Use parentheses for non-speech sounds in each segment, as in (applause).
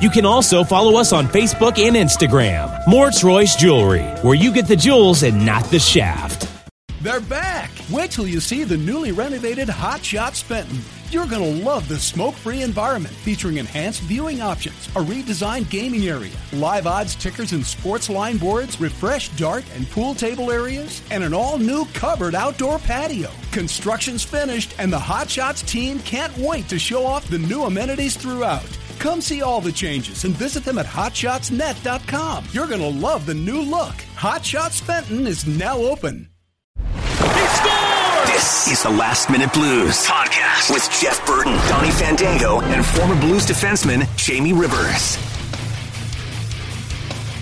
You can also follow us on Facebook and Instagram. Moritz Royce Jewelry, where you get the jewels and not the shaft. They're back. Wait till you see the newly renovated Hot Shots Fenton. You're going to love the smoke free environment featuring enhanced viewing options, a redesigned gaming area, live odds tickers and sports line boards, refreshed dart and pool table areas, and an all new covered outdoor patio. Construction's finished, and the Hot Shots team can't wait to show off the new amenities throughout. Come see all the changes and visit them at hotshotsnet.com. You're going to love the new look. Hot Shots Fenton is now open. He scores! This is the Last Minute Blues podcast with Jeff Burton, Donny Fandango, and former Blues defenseman Jamie Rivers.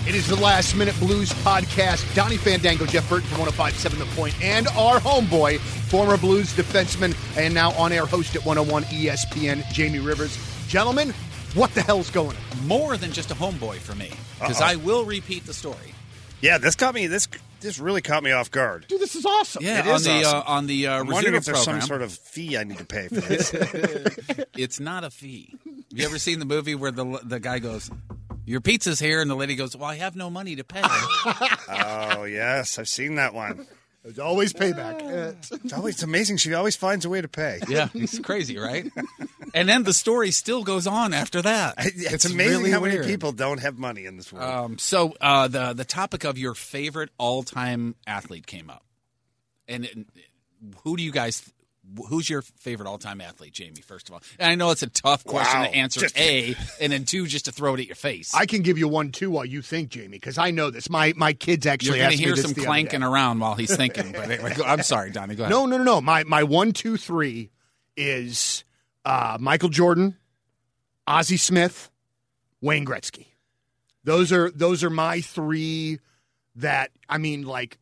It is the Last Minute Blues podcast. Donny Fandango, Jeff Burton from 1057 The Point, and our homeboy, former Blues defenseman, and now on air host at 101 ESPN, Jamie Rivers. Gentlemen, what the hell's going on? More than just a homeboy for me, because I will repeat the story. Yeah, this caught me. This this really caught me off guard. Dude, this is awesome. Yeah, It on is the awesome. uh, on the uh, I'm wondering if there's program. some sort of fee I need to pay for this. (laughs) it's not a fee. Have you ever seen the movie where the the guy goes, "Your pizza's here," and the lady goes, "Well, I have no money to pay." (laughs) oh yes, I've seen that one. There's always payback. It's always it's amazing. She always finds a way to pay. yeah, it's crazy, right? (laughs) And then the story still goes on after that. It's, amazing really how many people don't have money in this world. Um, so uh, the the topic of your favorite all time athlete came up, and it- who do you guys? Who's your favorite all time athlete, Jamie? First of all, and I know it's a tough question Wow. to answer. Just- a and then two, just to throw it at your face. I can give you one too while you think, Jamie, because I know this. My my kids actually. You're going to hear some clanking around while he's thinking. (laughs) But anyway, I'm sorry, Donny. Go ahead. No, no, no, no. My my one, two, three is uh, Michael Jordan, Ozzie Smith, Wayne Gretzky. Those are those are my three. That I mean, like,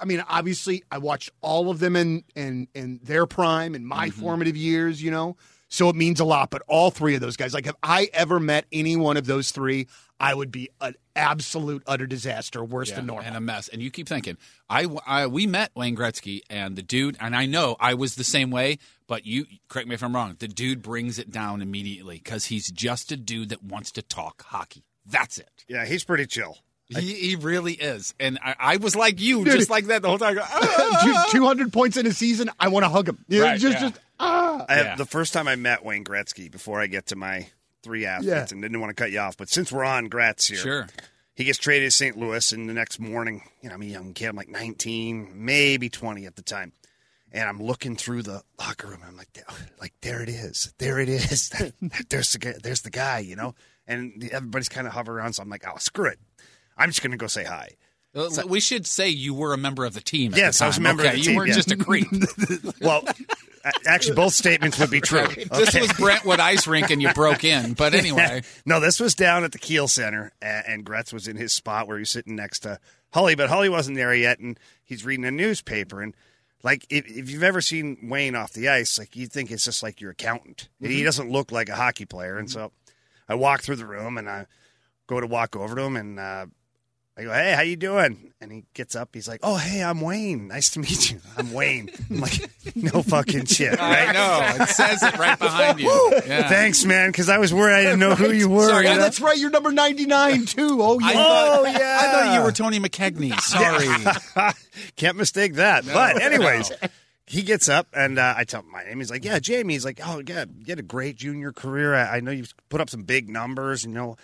I mean, obviously, I watched all of them in in in their prime in my Mm-hmm. formative years. You know, so it means a lot. But all three of those guys, like, if I ever met any one of those three, I would be an absolute utter disaster, worse Yeah, than normal. and a mess. And you keep thinking, I, I we met Wayne Gretzky and the dude, and I know I was the same way. But you correct me if I'm wrong. The dude brings it down immediately because he's just a dude that wants to talk hockey. That's it. yeah, he's pretty chill. He, he really is. And I, I was like you, Dude. just like that the whole time. (laughs) "Ah." Two hundred points in a season, I want to hug him. Yeah, Right, just, yeah. just ah. I have, Yeah. The first time I met Wayne Gretzky, before I get to my three athletes, Yeah. and didn't want to cut you off, but since we're on Gretz here, Sure. he gets traded to St. Louis, and the next morning, you know, I'm a young kid, I'm like 19, maybe 20 at the time, and I'm looking through the locker room, and I'm like, "There- like there it is, there it is, (laughs) there's the guy, there's the guy, you know, and everybody's kind of hovering around, so I'm like, oh, screw it, I'm just gonna go say hi. Uh, we should say you were a member of the team. Yes, the I was a member of okay, the you team, weren't yeah. just (laughs) a creep. Well, actually, both statements would be true. (laughs) This was Brentwood Ice Rink, and you broke in. But (laughs) anyway, no, this was down at the Kiel Center, and Gretz was in his spot where he's sitting next to Hully, but Hully wasn't there yet, and he's reading a newspaper. And like, if, if you've ever seen Wayne off the ice, like you'd think it's just like your accountant. He Mhm. doesn't look like a hockey player, and so I walk through the room and I go to walk over to him, and uh, I go, hey, how you doing? And he gets up. He's like, oh, hey, I'm Wayne. Nice to meet you. I'm Wayne. I'm like, no fucking shit, right? I know. It says it right behind you. Yeah. Thanks, man, because I was worried I didn't know who you were. Sorry, you know? that's right. You're number 99 too. Oh yeah. I thought, Oh, yeah. I thought you were Tony McKegney. Sorry. (laughs) Can't mistake that. but anyways, he gets up and uh, I tell him my name. He's like, "Yeah, Jamie." He's like, "Oh, yeah, you had a great junior career. I, I know you've put up some big numbers. You know,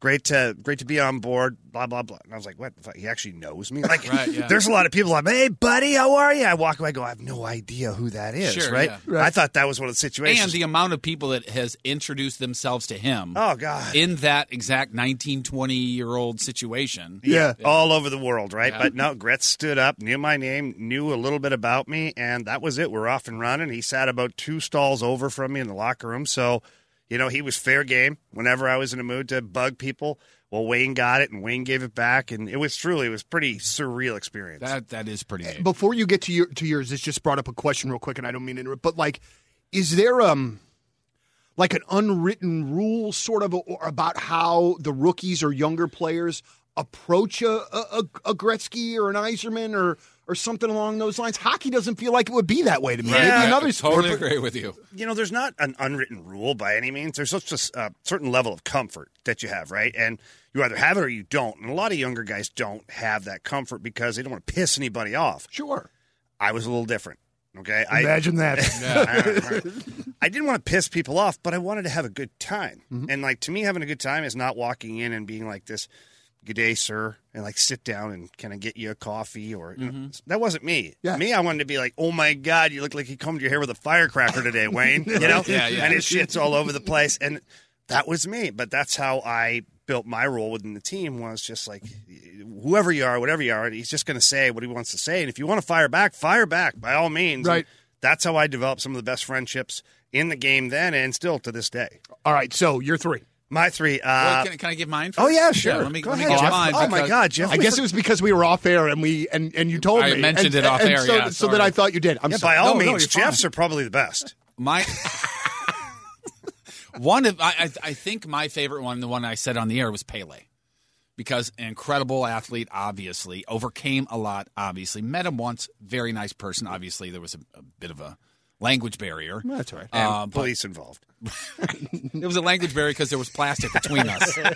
great to great to be on board." Blah blah blah. And I was like, "What? He actually knows me?" (laughs) Like, Right, yeah. there's a lot of people like, "Hey, buddy, how are you?" I walk away, I go, "I have no idea who that is." Sure, right? yeah. I thought that was one of the situations. and the amount of people that has introduced themselves to him oh god, in that exact 19, 20 year old situation. Yeah. all over the world, right? Yeah. But no, Gretz stood up, knew my name, knew a little bit about me, and that was it. We're off and running. He sat about two stalls over from me in the locker room, so you know he was fair game. Whenever I was in a mood to bug people, well, Wayne got it, and Wayne gave it back, and it was truly, it was pretty surreal experience. That that is pretty neat. Before you get to your to yours, this just brought up a question real quick, and I don't mean to interrupt, but like, is there um like an unwritten rule sort of or about how the rookies or younger players approach a a, a Gretzky or an Yzerman or or something along those lines? Hockey doesn't feel like it would be that way to me. Yeah, Maybe another I sport, totally but- agree with you. you know, there's not an unwritten rule by any means. There's such a uh, certain level of comfort that you have, right? And you either have it or you don't. And a lot of younger guys don't have that comfort because they don't want to piss anybody off. Sure. I was a little different. Okay, I, Imagine that. (laughs) I didn't want to piss people off, but I wanted to have a good time. Mm-hmm. And like to me, having a good time is not walking in and being like this, "Good day, sir," and like sit down and kind of get you a coffee or know, mm-hmm. that wasn't me. Yeah. Me, I wanted to be like, "Oh my god, you look like you combed your hair with a firecracker today, (laughs) Wayne." You know, Yeah, yeah. and his shit's all over the place, and that was me. But that's how I built my role within the team was just like whoever you are, whatever you are, he's just going to say what he wants to say, and if you want to fire back, fire back by all means. Right. That's how I developed some of the best friendships in the game then and still to this day. All right, so you're three. My three. Well, Uh, can, can I give mine? oh yeah, sure. let me, Go let me ahead, Jeff. mine. Oh my God, Jeff. I guess it was because we were off air and we and and you told me. I me. mentioned and, it off and air, So, yeah, so that. I thought you did. I'm Yeah, sorry. by all No, no, means, you're fine. Jeffs are probably the best. My (laughs) one of I, I I think my favorite one, the one I said on the air, was Pele, because an incredible athlete, obviously overcame a lot. Obviously, met him once, very nice person. Obviously, there was a, a bit of a language barrier. That's all right. And Uh, but- police involved. (laughs) It was a language barrier because there was plastic between us. (laughs)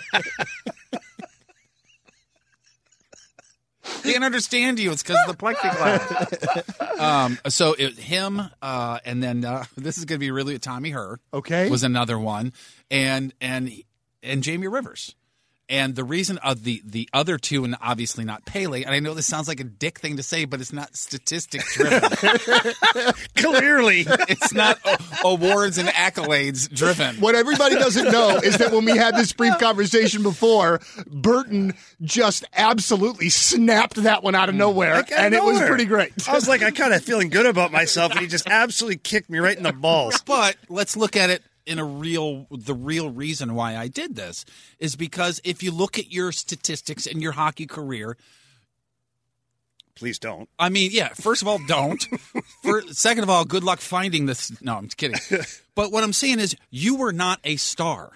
Can't understand you. It's because of the plexiglass. (laughs) um, so it, him, uh, and then uh, this is going to be really Tommy Herr. Okay. was another one, and and and Jamie Rivers. And the reason of the the other two, and obviously not Pele, and I know this sounds like a dick thing to say, but it's not statistic driven. (laughs) Clearly. it's not a- awards and accolades driven. What everybody doesn't know is that when we had this brief conversation before, Burton just absolutely snapped that one out of nowhere, Like, out of and it was nowhere. pretty great. I was like, I kind of feeling good about myself, and he just absolutely kicked me right in the balls. But let's look at it in a real the real reason why I did this is because if you look at your statistics in your hockey career, Please don't. I mean, yeah, first of all, don't. (laughs) For second of all, good luck finding this no, I'm just kidding. (laughs) But what I'm saying is you were not a star.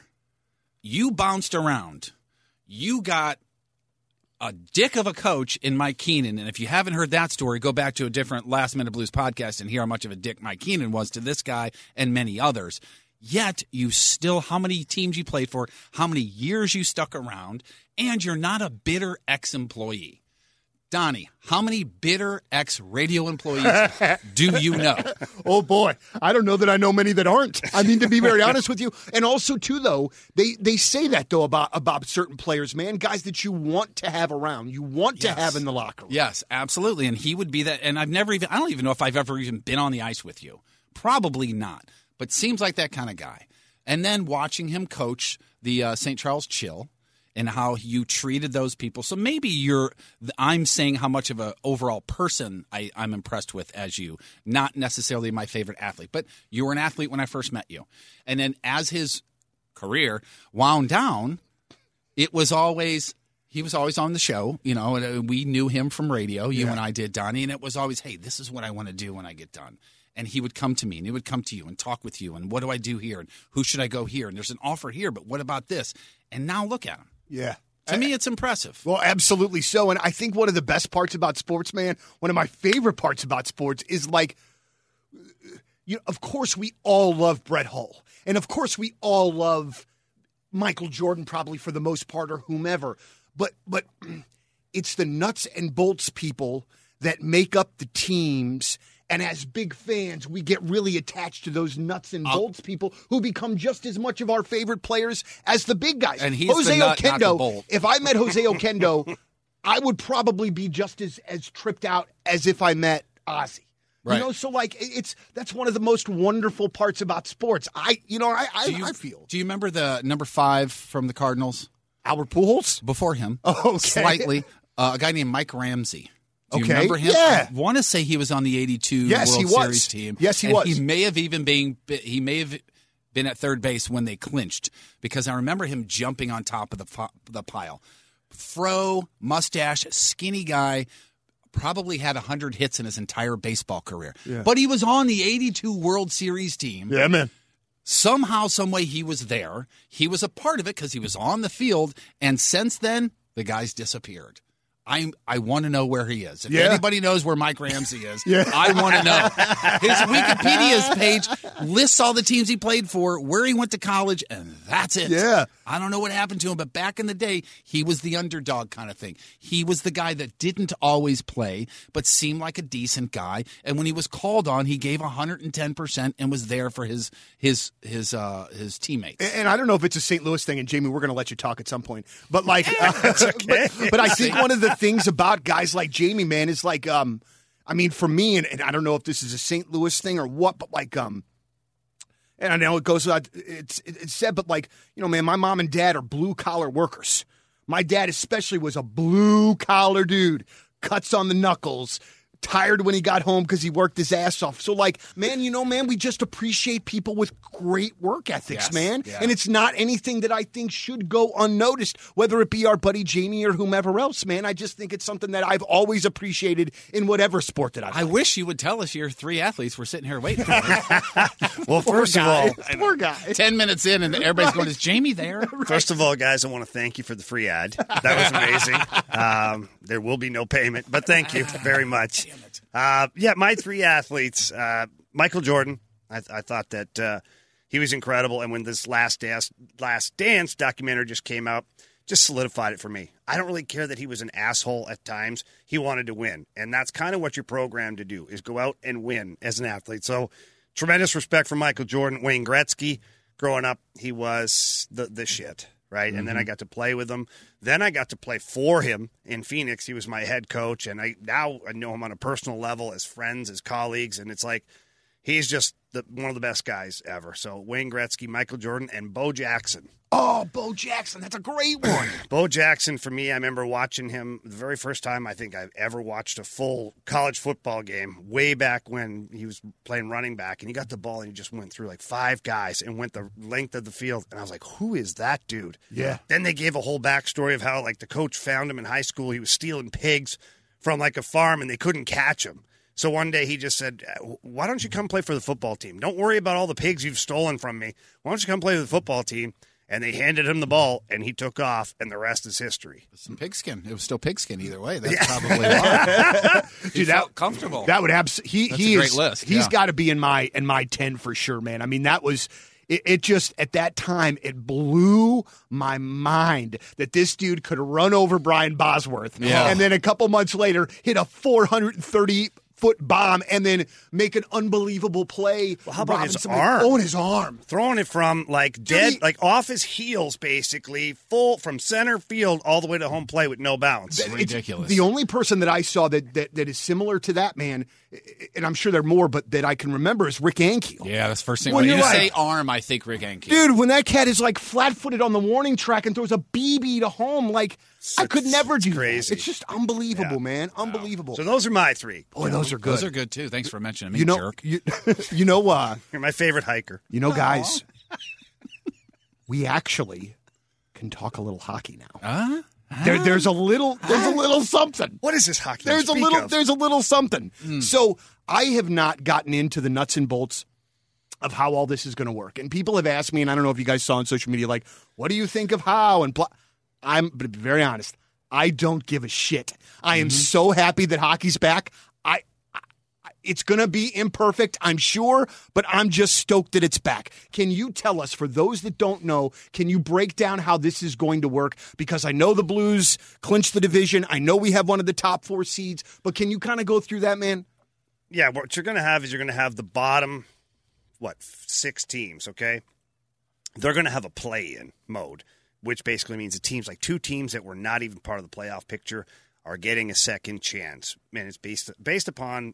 You bounced around. You got a dick of a coach in Mike Keenan. And if you haven't heard that story, go back to a different Last Minute Blues podcast and hear how much of a dick Mike Keenan was to this guy and many others. Yet you still, how many teams you played for, how many years you stuck around, and you're not a bitter ex employee. Donny, how many bitter ex radio employees (laughs) do you know? Oh boy, I don't know that I know many that aren't. I mean, to be very (laughs) honest with you, and also too, though they they say that though about about certain players, man, guys that you want to have around, you want to have in the locker room. Yes, absolutely. And he would be that. And I've never even, I don't even know if I've ever even been on the ice with you. Probably not. But seems like that kind of guy. And then watching him coach the uh, St. Charles Chill and how you treated those people. So maybe you're, I'm saying how much of an overall person I, I'm impressed with as you, not necessarily my favorite athlete, but you were an athlete when I first met you. And then as his career wound down, it was always he was always on the show, you know, and uh, we knew him from radio. You and I did, Donny, and it was always, hey, this is what I want to do when I get done. And he would come to me, and he would come to you and talk with you, and what do I do here, and who should I go here, and there's an offer here, but what about this? And now look at him. Yeah. To me, it's impressive. Well, absolutely so. And I think one of the best parts about sports, man, one of my favorite parts about sports is like, you know, of course, we all love Brett Hull. And of course, we all love Michael Jordan, probably for the most part, or whomever. But, but (clears throat) it's the nuts and bolts people that make up the teams. And as big fans, we get really attached to those nuts and bolts people who become just as much of our favorite players as the big guys. And he's Jose nut, Oquendo. If I met Jose (laughs) Oquendo, I would probably be just as as tripped out as if I met Ozzy. Right. You know, so like it's that's one of the most wonderful parts about sports. I you know I I, you, I feel Do you remember the number five from the Cardinals? Albert Pujols. Before him, Oh, (laughs) okay. slightly, uh, a guy named Mike Ramsey. Do you Okay, remember him? yeah. I want to say he was on the '82 Yes, World he was. Series team. Yes, he and was. He may have even been. He may have been at third base when they clinched because I remember him jumping on top of the the pile. Fro, mustache, skinny guy. Probably had 100 hits in his entire baseball career. Yeah. But he was on the 82 World Series team Yeah, man. somehow, some way, he was there. He was a part of it because he was on the field. And since then, the guy's disappeared. I I want to know where he is. If Yeah. anybody knows where Mike Ramsey is, Yeah. I want to know. His Wikipedia's page lists all the teams he played for, where he went to college, and that's it. Yeah. I don't know what happened to him, but back in the day, he was the underdog kind of thing. He was the guy that didn't always play, but seemed like a decent guy. And when he was called on, he gave 110% and was there for his his his uh his teammates. And- And I don't know if it's a St. Louis thing, and Jamie, we're going to let you talk at some point. But like, uh, (laughs) but, but I think one of the things about guys like Jamie, man, is like, um, I mean, for me, and, and I don't know if this is a St. Louis thing or what, but like, um, and I know it goes without it's it's said, but like, you know, man, my mom and dad are blue collar workers. My dad especially was a blue collar dude, cuts on the knuckles. Tired when he got home because he worked his ass off. So, like, man, you know, man, we just appreciate people with great work ethics, Yes, man. yeah. And it's not anything that I think should go unnoticed, whether it be our buddy Jamie or whomever else, man. I just think it's something that I've always appreciated in whatever sport that I've I wish you would tell us your three athletes. We're sitting here waiting. For (laughs) Well, first of all, (laughs) Poor guy. Ten minutes in, and everybody's going, "Is Jamie there?" (laughs) First of all, guys, I want to thank you for the free ad. That was amazing. Um, there will be no payment, but thank you very much. Uh, yeah, my three athletes: uh, Michael Jordan. I, I thought that uh, he was incredible, and when this Last Dance, Last Dance documentary just came out, just solidified it for me. I don't really care that he was an asshole at times. He wanted to win, and that's kind of what you're programmed to do: is go out and win as an athlete. So, tremendous respect for Michael Jordan, Wayne Gretzky. Growing up, he was the the shit, right? And then I mm-hmm. got to play with him. Then I got to play for him in Phoenix. He was my head coach, and I now I know him on a personal level as friends, as colleagues, and it's like he's just the, one of the best guys ever. So Wayne Gretzky, Michael Jordan, and Bo Jackson. Oh, Bo Jackson, that's a great one. (clears throat) Bo Jackson, for me, I remember watching him the very first time I think I've ever watched a full college football game, way back when he was playing running back, and he got the ball and he just went through like five guys and went the length of the field. And I was like, who is that dude? Yeah. Then they gave a whole backstory of how like the coach found him in high school. He was stealing pigs from like a farm and they couldn't catch him. So one day he just said, "Uh, "Why don't you come play for the football team? Don't worry about all the pigs you've stolen from me. Why don't you come play for the football team?" And they handed him the ball, and he took off, and the rest is history. Some pigskin. It was still pigskin either way. That's probably (laughs) why. He Dude, that felt comfortable. That would abs- he That's he a great is list, he's yeah. got to be in my in my 10 for sure, man. I mean, that was it, it just at that time it blew my mind that this dude could run over Brian Bosworth Yeah. and then a couple months later hit a 430 foot bomb and then make an unbelievable play. Well, how about his arm? Oh, his arm. Throwing it from like dead, he- like off his heels, basically, full from center field all the way to home plate with no bounce. It's ridiculous. the only person that I saw that, that that is similar to that man, and I'm sure there are more, but that I can remember is Rick Ankiel. yeah, that's the first thing. When When, you you're say arm, I think Rick Ankiel. Dude, when that cat is like flat footed on the warning track and throws a BB to home, like I could never do crazy. that. It's just unbelievable, Yeah. man. Unbelievable. So those are my three. Boy, those are good. Those are good too. Thanks for mentioning me, you know, jerk. you, (laughs) you know, uh, You're my favorite hiker. you know, guys. we actually can talk a little hockey now. Huh? There, there's a little, there's a little something. What is this hockey? There's a little, of? there's a little something. Hmm. So I have not gotten into the nuts and bolts of how all this is going to work. And people have asked me, and I don't know if you guys saw on social media, like, what do you think of how? And blah. I'm but be very honest. I don't give a shit. I am mm-hmm. so happy that hockey's back. I it's going to be imperfect, I'm sure, but I'm just stoked that it's back. Can you tell us, for those that don't know, can you break down how this is going to work? Because I know the Blues clinched the division. I know we have one of the top four seeds, but can you kind of go through that, man? Yeah, what you're going to have is you're going to have the bottom, what, six teams, okay? They're going to have a play in mode, which basically means the teams, like two teams that were not even part of the playoff picture, are getting a second chance. And it's based based upon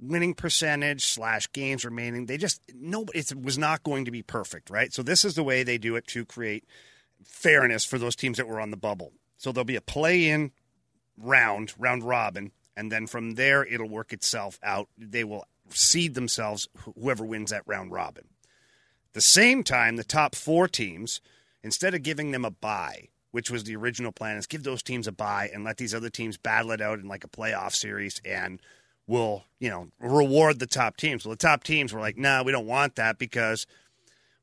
winning percentage slash games remaining. They just, no, it was not going to be perfect, right? So this is the way they do it to create fairness for those teams that were on the bubble. So there'll be a play in round, round robin, and then from there it'll work itself out. They will seed themselves whoever wins that round robin. The same time, the top four teams, instead of giving them a bye, which was the original plan, is give those teams a bye and let these other teams battle it out in like a playoff series and will, you know, reward the top teams. Well, the top teams were like, nah, we don't want that because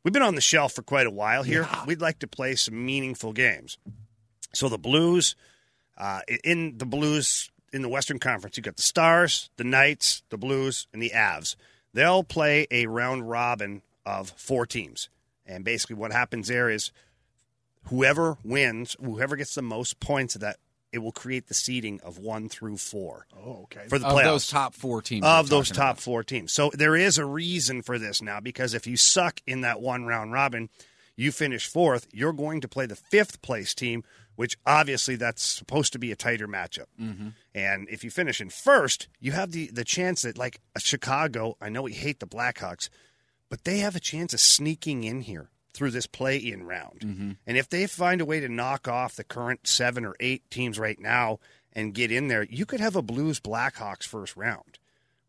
we've been on the shelf for quite a while here. We'd like to play some meaningful games. So the Blues, uh, in the Blues in the Western Conference, you've got the Stars, the Knights, the Blues, and the Avs. They'll play a round robin of four teams, and basically what happens there is whoever wins, whoever gets the most points of that, it will create the seeding of one through four. Oh, okay. For the Of playoffs those top four teams of those top about. four teams. So there is a reason for this now because if you suck in that one round robin, you finish fourth, you're going to play the fifth place team, which obviously that's supposed to be a tighter matchup. Mm-hmm. And if you finish in first, you have the the chance that like a Chicago, I know we hate the Blackhawks, but they have a chance of sneaking in here through this play in round. Mm-hmm. And if they find a way to knock off the current seven or eight teams right now and get in there, you could have a Blues Blackhawks first round,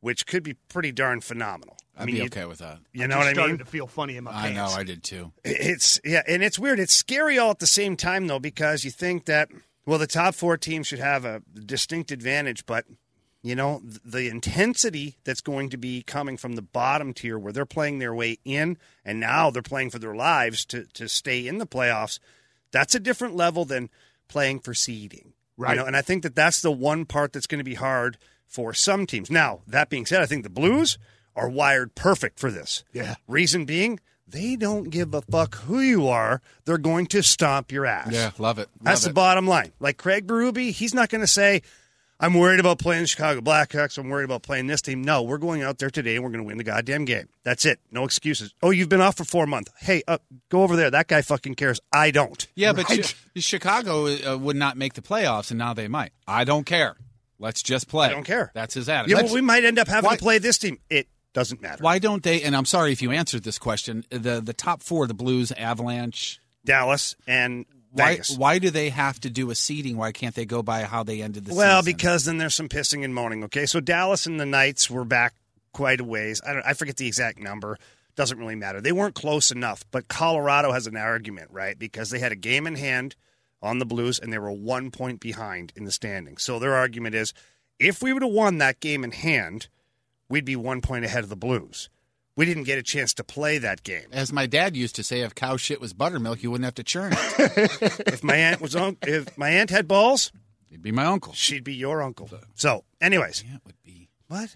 which could be pretty darn phenomenal. I'd I mean, be you- okay with that. You I know just what I started mean? to feel funny in my pants. I know, I did too. It's yeah, and it's weird. It's scary all at the same time though, because you think that well, the top four teams should have a distinct advantage, but you know the intensity that's going to be coming from the bottom tier, where they're playing their way in, and now they're playing for their lives to to stay in the playoffs. That's a different level than playing for seeding, Right. You know, and I think that that's the one part that's going to be hard for some teams. Now, that being said, I think the Blues are wired perfect for this. Yeah. Reason being, they don't give a fuck who you are. They're going to stomp your ass. Yeah, love it. That's Love the bottom line. Like Craig Berube, he's not going to say, I'm worried about playing the Chicago Blackhawks. I'm worried about playing this team. No, we're going out there today and we're going to win the goddamn game. That's it. No excuses. Oh, you've been off for four months. Hey, uh, go over there. That guy fucking cares. I don't. Yeah, but Chi- Chicago uh, would not make the playoffs, and now they might. I don't care. Let's just play. I don't care. That's his attitude. Yeah, well, we might end up having Why- to play this team. It doesn't matter. Why don't they? And I'm sorry if you answered this question. The the top four, the Blues, Avalanche, Dallas, and why Vegas. why do they have to do a seeding? Why can't they go by how they ended the Well, season? Well, because then there's some pissing and moaning. Okay, so Dallas and the Knights were back quite a ways. I don't. I forget the exact number. Doesn't really matter. They weren't close enough. But Colorado has an argument, right? Because they had a game in hand on the Blues, and they were one point behind in the standings. So their argument is, if we would have won that game in hand, we'd be one point ahead of the Blues. We didn't get a chance to play that game. as my dad used to say, if cow shit was buttermilk, you wouldn't have to churn it. (laughs) if my aunt was on, if my aunt had balls, It'd be my uncle. she'd be your uncle. So, anyways, Yeah, it would be. what?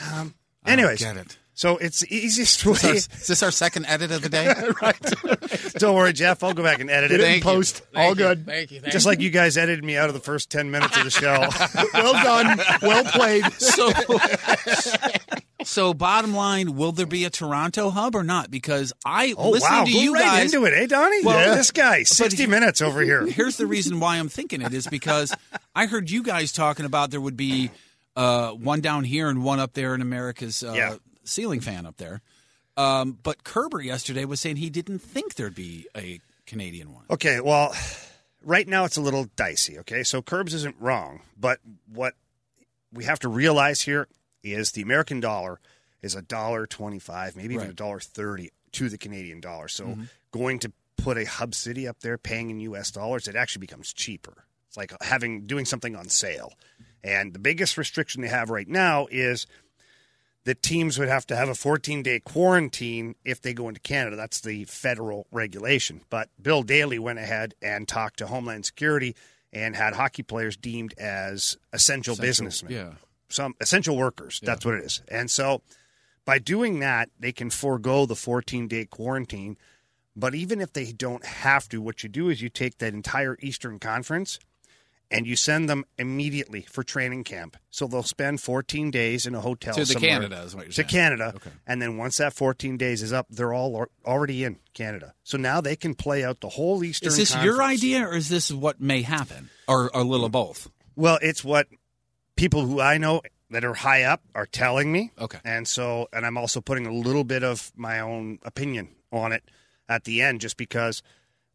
Um. I don't Anyways, get it. So it's the easiest Is, our- way. is this our second edit of the day? (laughs) Right. (laughs) Don't worry, Jeff. I'll go back and edit it. Get it in Thank you. post. All good. Thank you. Thank Just like you guys edited me out of the first 10 minutes of the show. well done. Well played. So, so bottom line, will there be a Toronto hub or not? Because I Oh, listening wow. to Go you right guys. into it, eh, Donny? Well, this guy, 60 he- minutes over here. (laughs) Here's the reason why I'm thinking it is because I heard you guys talking about there would be uh, one down here and one up there in America's uh, Yeah. ceiling fan up there. Um, but Kerber yesterday was saying he didn't think there'd be a Canadian one. Okay, well, right now it's a little dicey, okay? So Curbs isn't wrong, but what we have to realize here is the American dollar is a dollar 25, maybe even a dollar 30 to the Canadian dollar. So Mm-hmm. going to put a hub city up there paying in US dollars, it actually becomes cheaper. It's like having doing something on sale. And the biggest restriction they have right now is the teams would have to have a 14 day quarantine if they go into Canada. That's the federal regulation. But Bill Daly went ahead and talked to Homeland Security and had hockey players deemed as essential, Essential, businessmen. yeah. Some essential workers. That's what it is. And so by doing that, they can forego the 14 day quarantine. But even if they don't have to, what you do is you take that entire Eastern Conference and you send them immediately for training camp. So they'll spend 14 days in a hotel To somewhere. Canada is what you're to saying. Canada, Okay. and then once that 14 days is up, they're all already in Canada. So now they can play out the whole Eastern. Is this your idea, or is this what may happen, or a little of both? Well, it's what people who I know that are high up are telling me. Okay. And so, and I'm also putting a little bit of my own opinion on it at the end, just because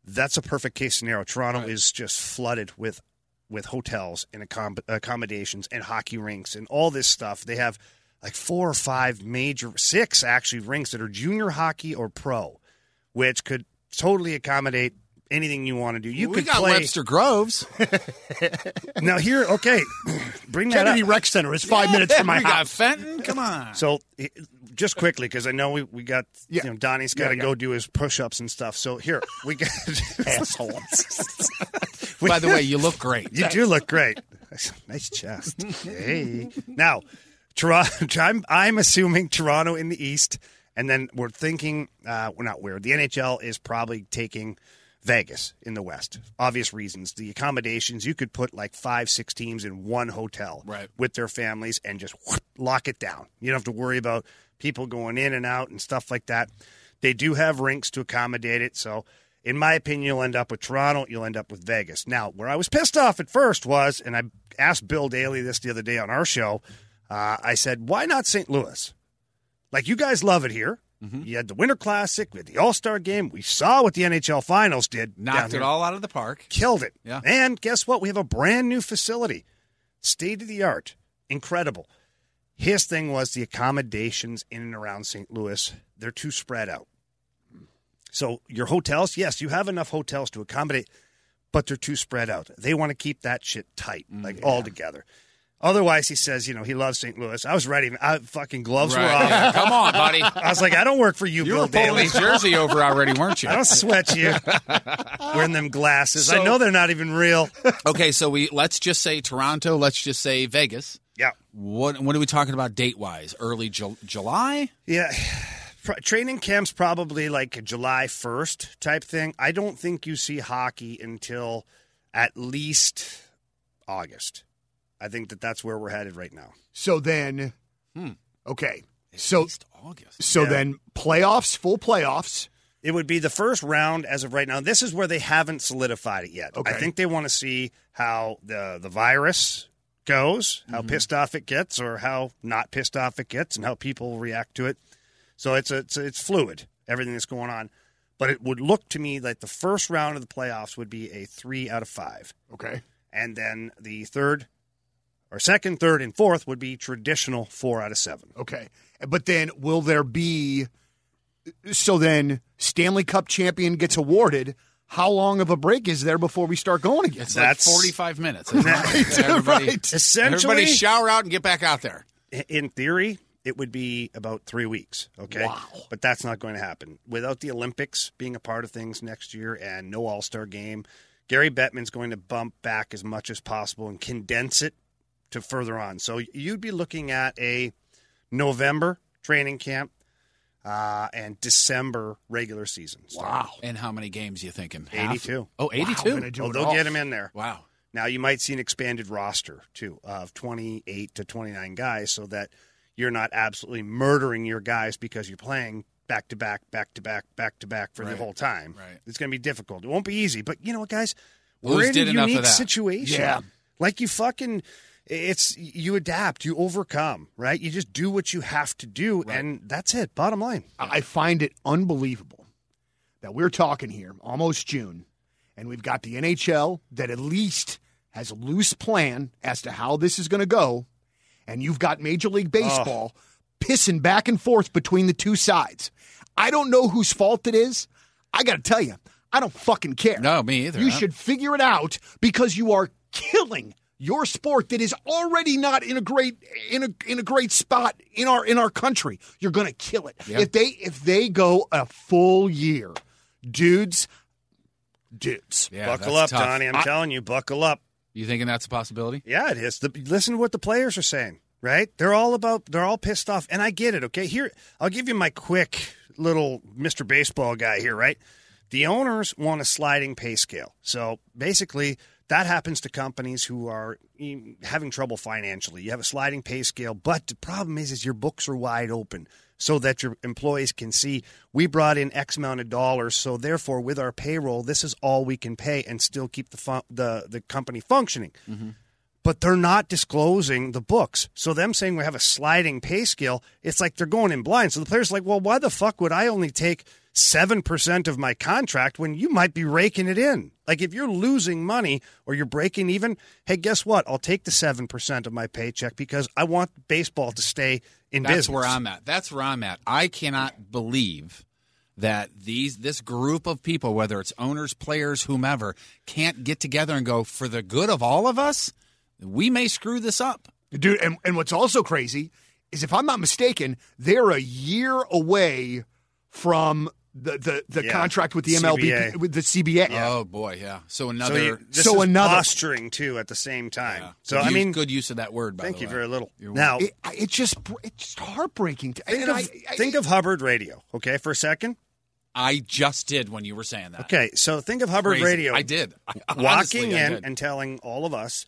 that's a perfect case scenario. Toronto is just flooded with with hotels and accom- accommodations and hockey rinks and all this stuff. They have like four or five major, six actually rinks that are junior hockey or pro, which could totally accommodate anything you want to do. You we could got play Webster Groves. (laughs) now here. Okay, (clears throat) bring that Kennedy up. Rec Center is five minutes from my we got house. Fenton. Come on. So, just quickly, because I know we, we got, Yeah. you know, Donny's got to Yeah, go do his push ups and stuff. So, here, we got. (laughs) Asshole. By the way, you look great. you do look great. nice chest. Hey. Now, Toronto, (laughs) I'm, I'm assuming Toronto in the East, and then we're thinking, uh, we're not weird. The NHL is probably taking Vegas in the West. Obvious reasons. The accommodations, you could put like five, six teams in one hotel Right. with their families and just whoop, (laughs) lock it down. You don't have to worry about people going in and out and stuff like that. They do have rinks to accommodate it. So, in my opinion, you'll end up with Toronto, you'll end up with Vegas. Now, where I was pissed off at first was, and I asked Bill Daly this the other day on our show, uh, I said, why not St. Louis? Like, you guys love it here. Mm-hmm. You had the Winter Classic, we had the All Star game. We saw what the NHL Finals did. Knocked it all out of the park. Killed it. Yeah. And guess what? We have a brand new facility, state of the art, incredible. His thing was the accommodations in and around St. Louis, they're too spread out. So your hotels, yes, you have enough hotels to accommodate, but they're too spread out. They want to keep that shit tight, Mm, like all together. Otherwise, he says, you know, he loves St. Louis. I was ready. I, fucking gloves were Right. off. (laughs) Come on, buddy. I was like, I don't work for you, You Bill were pulling Daly. jersey over already, weren't you? (laughs) I don't sweat you. Wearing them glasses. I know they're not even real. (laughs) Okay, so we let's just say Toronto. Let's just say Vegas. yeah. What what are we talking about date wise? Early Ju- July? Yeah. (sighs) Training camp's probably like July 1st type thing. I don't think you see hockey until at least August. I think that that's where we're headed right now. So then, Hmm. okay. So East August. so Yeah. then playoffs, full playoffs. It would be the first round as of right now. This is where they haven't solidified it yet. Okay. I think they want to see how the the virus goes, how pissed off it gets, or how not pissed off it gets, and how people react to it. So it's a, it's a, it's fluid everything that's going on. But it would look to me like the first round of the playoffs would be a three out of five, Okay. and then the third, or second, third, and fourth would be traditional four out of seven. Okay. But then will there be so then Stanley Cup champion gets awarded. How long of a break is there before we start going again? It's That's- like forty five minutes. isn't (laughs) everybody, Right. Essentially, everybody shower out and get back out there. in theory, it would be about three weeks. Okay. Wow. But that's not going to happen. Without the Olympics being a part of things next year and no All Star game, Gary Bettman's going to bump back as much as possible and condense it to further on. So you'd be looking at a November training camp uh, and December regular season. start. Wow. And how many games you thinking? Half? 82. Oh, 82? gonna do Oh, they'll all. get him in there. Wow. Now you might see an expanded roster too of 28 to 29 guys so that you're not absolutely murdering your guys because you're playing back to back, back to back, back to back for the whole time. Right. It's going to be difficult. It won't be easy, but you know what, guys? Blues We're in did a unique situation. Yeah. Like you fucking it's you adapt, you overcome, right? You just do what you have to do and that's it. Bottom line. I find it unbelievable that we're talking here almost June, and we've got the NHL that at least has a loose plan as to how this is going to go, and you've got Major League Baseball pissing back and forth between the two sides. I don't know whose fault it is. I got to tell you, I don't fucking care. No, me either. You huh? should figure it out because you are killing your sport that is already not in a great in a in a great spot in our in our country. You're going to kill it. Yeah. If they if they go a full year, dudes, dudes. Yeah, buckle up, tough. Donny. I'm I- telling you, buckle up. You thinking that's a possibility? Yeah, it is. The, listen to what the players are saying, right? They're all about, they're all pissed off. And I get it, okay? Here, I'll give you my quick little Mr. Baseball guy here, right? The owners want a sliding pay scale. So basically, that happens to companies who are having trouble financially. You have a sliding pay scale, but the problem is, is your books are wide open so that your employees can see we brought in X amount of dollars, so therefore with our payroll, this is all we can pay and still keep the the the company functioning mm-hmm. But they're not disclosing the books. So them saying we have a sliding pay scale, it's like they're going in blind. So the player's like, well, why the fuck would I only take seven percent of my contract when you might be raking it in? Like if you're losing money or you're breaking even, hey, guess what? I'll take the seven percent of my paycheck because I want baseball to stay in That's business. That's where I'm at. That's where I'm at. I cannot believe that these this group of people, whether it's owners, players, whomever, can't get together and go for the good of all of us. We may screw this up. Dude, and, and what's also crazy is if I'm not mistaken, they're a year away from the the, the Yeah. contract with the MLB CBA. with the CBA. Oh boy, yeah. So So, another. you, this So is another- posturing too at the same time. yeah. So Good I mean, good use of that word. By thank you way. very little. You're Now, It, I- it's just it's just heartbreaking. To, think of I, I- think of Hubbard Radio, okay, for a second. I just did when you were saying that. Okay, so think of Hubbard Crazy. Radio. I did. I- walking honestly, I in did. and telling all of us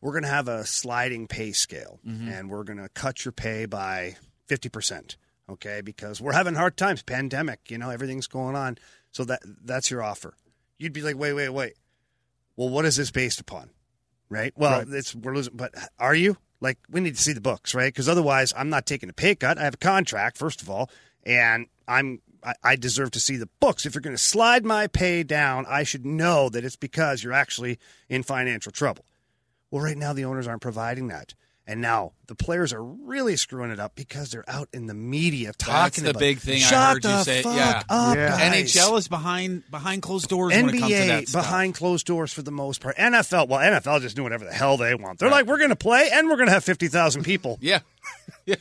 we're going to have a sliding pay scale Mm-hmm. and we're going to cut your pay by 50%, okay? Because we're having hard times, pandemic, you know, everything's going on. So that that's your offer. You'd be like, "Wait, wait, wait. Well, what is this based upon?" Right? Well, Right. it's we're losing, but are you? Like we need to see the books, right? Because otherwise, I'm not taking a pay cut. I have a contract, first of all, and I'm I, I deserve to see the books. If you're going to slide my pay down, I should know that it's because you're actually in financial trouble. Well, right now the owners aren't providing that, and now the players are really screwing it up because they're out in the media talking. That's the about, big thing Shut I heard you the say. Fuck Yeah. up, Yeah. guys. NHL is behind behind closed doors when it comes to NBA that stuff. behind closed doors for the most part. NFL, well, NFL just do whatever the hell they want. They're like, we're going to play and we're going to have fifty thousand people. (laughs) Yeah. Yeah.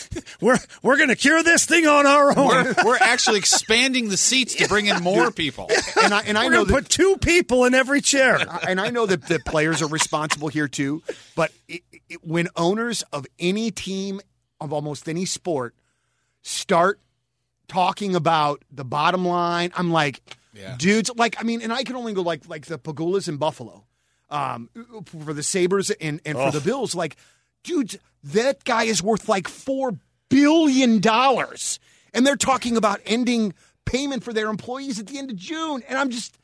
(laughs) We're we're going to cure this thing on our own. We're, we're (laughs) actually expanding the seats to bring in more people. and I and I We're know that, put two people in every chair. and I know that the players are responsible here too. But it, it, when owners of any team of almost any sport start talking about the bottom line, I'm like, Yeah. dudes. Like, I mean, and I can only go like like the Pegulas in Buffalo, um, for the Sabres and and for the Bills. Like, dudes, that guy is worth like four billion dollars, and they're talking about ending payment for their employees at the end of June, and I'm just.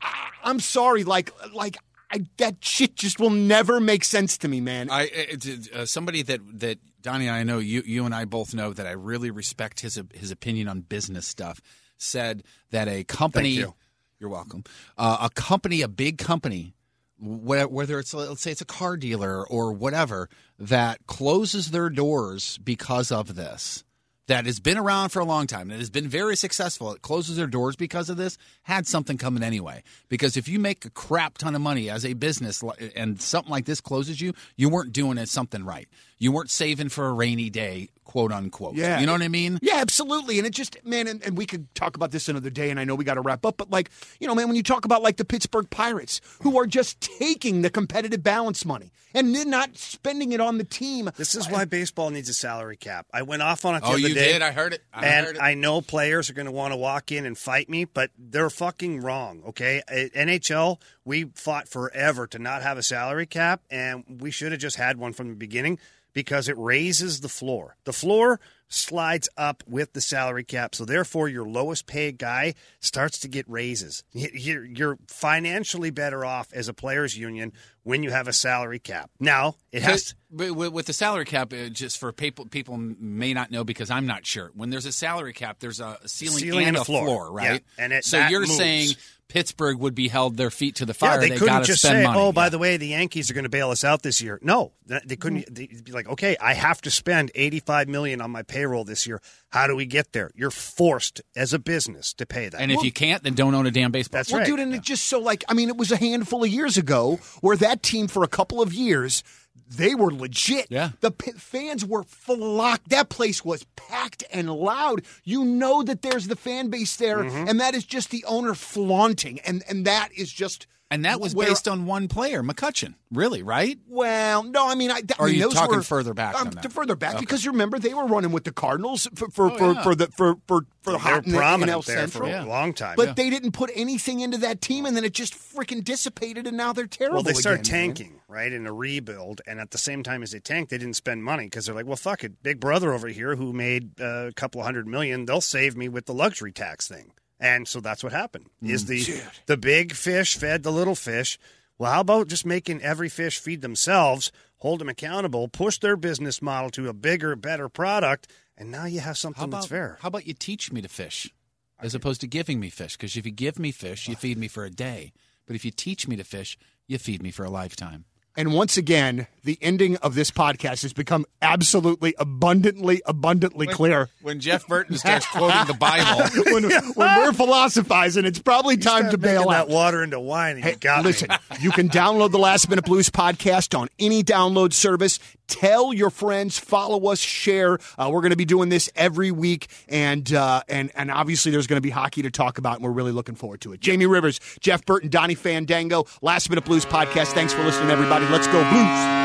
I- I'm sorry, like like I, that shit just will never make sense to me, man. I it, it, uh, somebody that that Donny and I know you you and I both know that I really respect his his opinion on business stuff. Said that a company, Thank you. are welcome, uh, a company, a big company, whether it's let's say it's a car dealer or whatever that closes their doors because of this. That has been around for a long time. That has been very successful. It closes their doors because of this. Had something coming anyway. Because if you make a crap ton of money as a business and something like this closes you, you weren't doing it something right. You weren't saving for a rainy day, quote unquote. Yeah. You know what I mean? Yeah, absolutely. And it just, man, and, and we could talk about this another day, and I know we got to wrap up, but like, you know, man, when you talk about like the Pittsburgh Pirates, who are just taking the competitive balance money and then not spending it on the team. This is why baseball needs a salary cap. I went off on it the Oh, other you day. did? I heard it. I and heard it. I know players are going to want to walk in and fight me, but they're fucking wrong. Okay, At NHL, we fought forever to not have a salary cap, and we should have just had one from the beginning because it raises the floor. The floor slides up with the salary cap, so therefore your lowest paid guy starts to get raises. You- You're, you're financially better off as a players' union when you have a salary cap. Now it has. To, But with, the salary cap, uh, just for people people may not know because I'm not sure. When there's a salary cap, there's a ceiling, Ceiling and a floor. floor, right? Yeah, and it- so you're moves. saying Pittsburgh would be held their feet to the Yeah, fire. they, couldn't just spend say, money. "Oh, by the way, the Yankees are going to bail us out this year." No, they couldn't. They'd be like, "Okay, I have to spend eighty-five million on my payroll this year. How do we get there? You're forced as a business to pay that. And if you can't, then don't own a damn baseball. That's well, right. dude, and it just so like I mean, it was a handful of years ago where that team for a couple of years they were legit. Yeah. the p- fans were flocked. That place was packed and loud. You know that there's the fan base there, Mm-hmm. and that is just the owner flaunting, and and that is just. And that was where- based on one player, McCutchen. Really, right? Well, no, I mean, I, I Or are mean, you those talking were, further back um, that? to further back Okay. because you remember they were running with the Cardinals for for, Oh, for, yeah. for the for for for the They were hot in the prominent NL there for Central. a long time. But Yeah. they didn't put anything into that team, and then it just freaking dissipated, and now they're terrible. Well, they start again, man. tanking, right, in a rebuild, and at the same time as they tank, they didn't spend money because they're like, well, fuck it, Big Brother over here who made uh, a couple hundred million, they'll save me with the luxury tax thing, and so that's what happened. Is mm, the the big fish fed the little fish? Well, how about just making every fish feed themselves, hold them accountable, push their business model to a bigger, better product, and now you have something How about that's fair. How about you teach me to fish, as opposed to giving me fish? Because if you give me fish, you feed me for a day. But if you teach me to fish, you feed me for a lifetime. And once again, the ending of this podcast has become absolutely abundantly, abundantly clear. When Jeff Burton starts quoting the Bible, (laughs) when, when we're (laughs) philosophizing, it's probably time to bail out. that water into wine, and Hey, you got listen, me. you can download the Last Minute Blues podcast on any download service. Tell your friends, follow us, share. Uh, we're going to be doing this every week, and uh, and and obviously there's going to be hockey to talk about, and we're really looking forward to it. Jamie Rivers, Jeff Burton, Donny Fandango, Last Minute Blues podcast. Thanks for listening, everybody. Let's go Blues.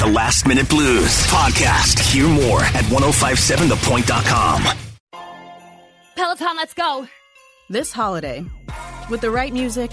The Last Minute Blues podcast. Hear more at 1057thepoint.com. Peloton, let's go. This holiday, with the right music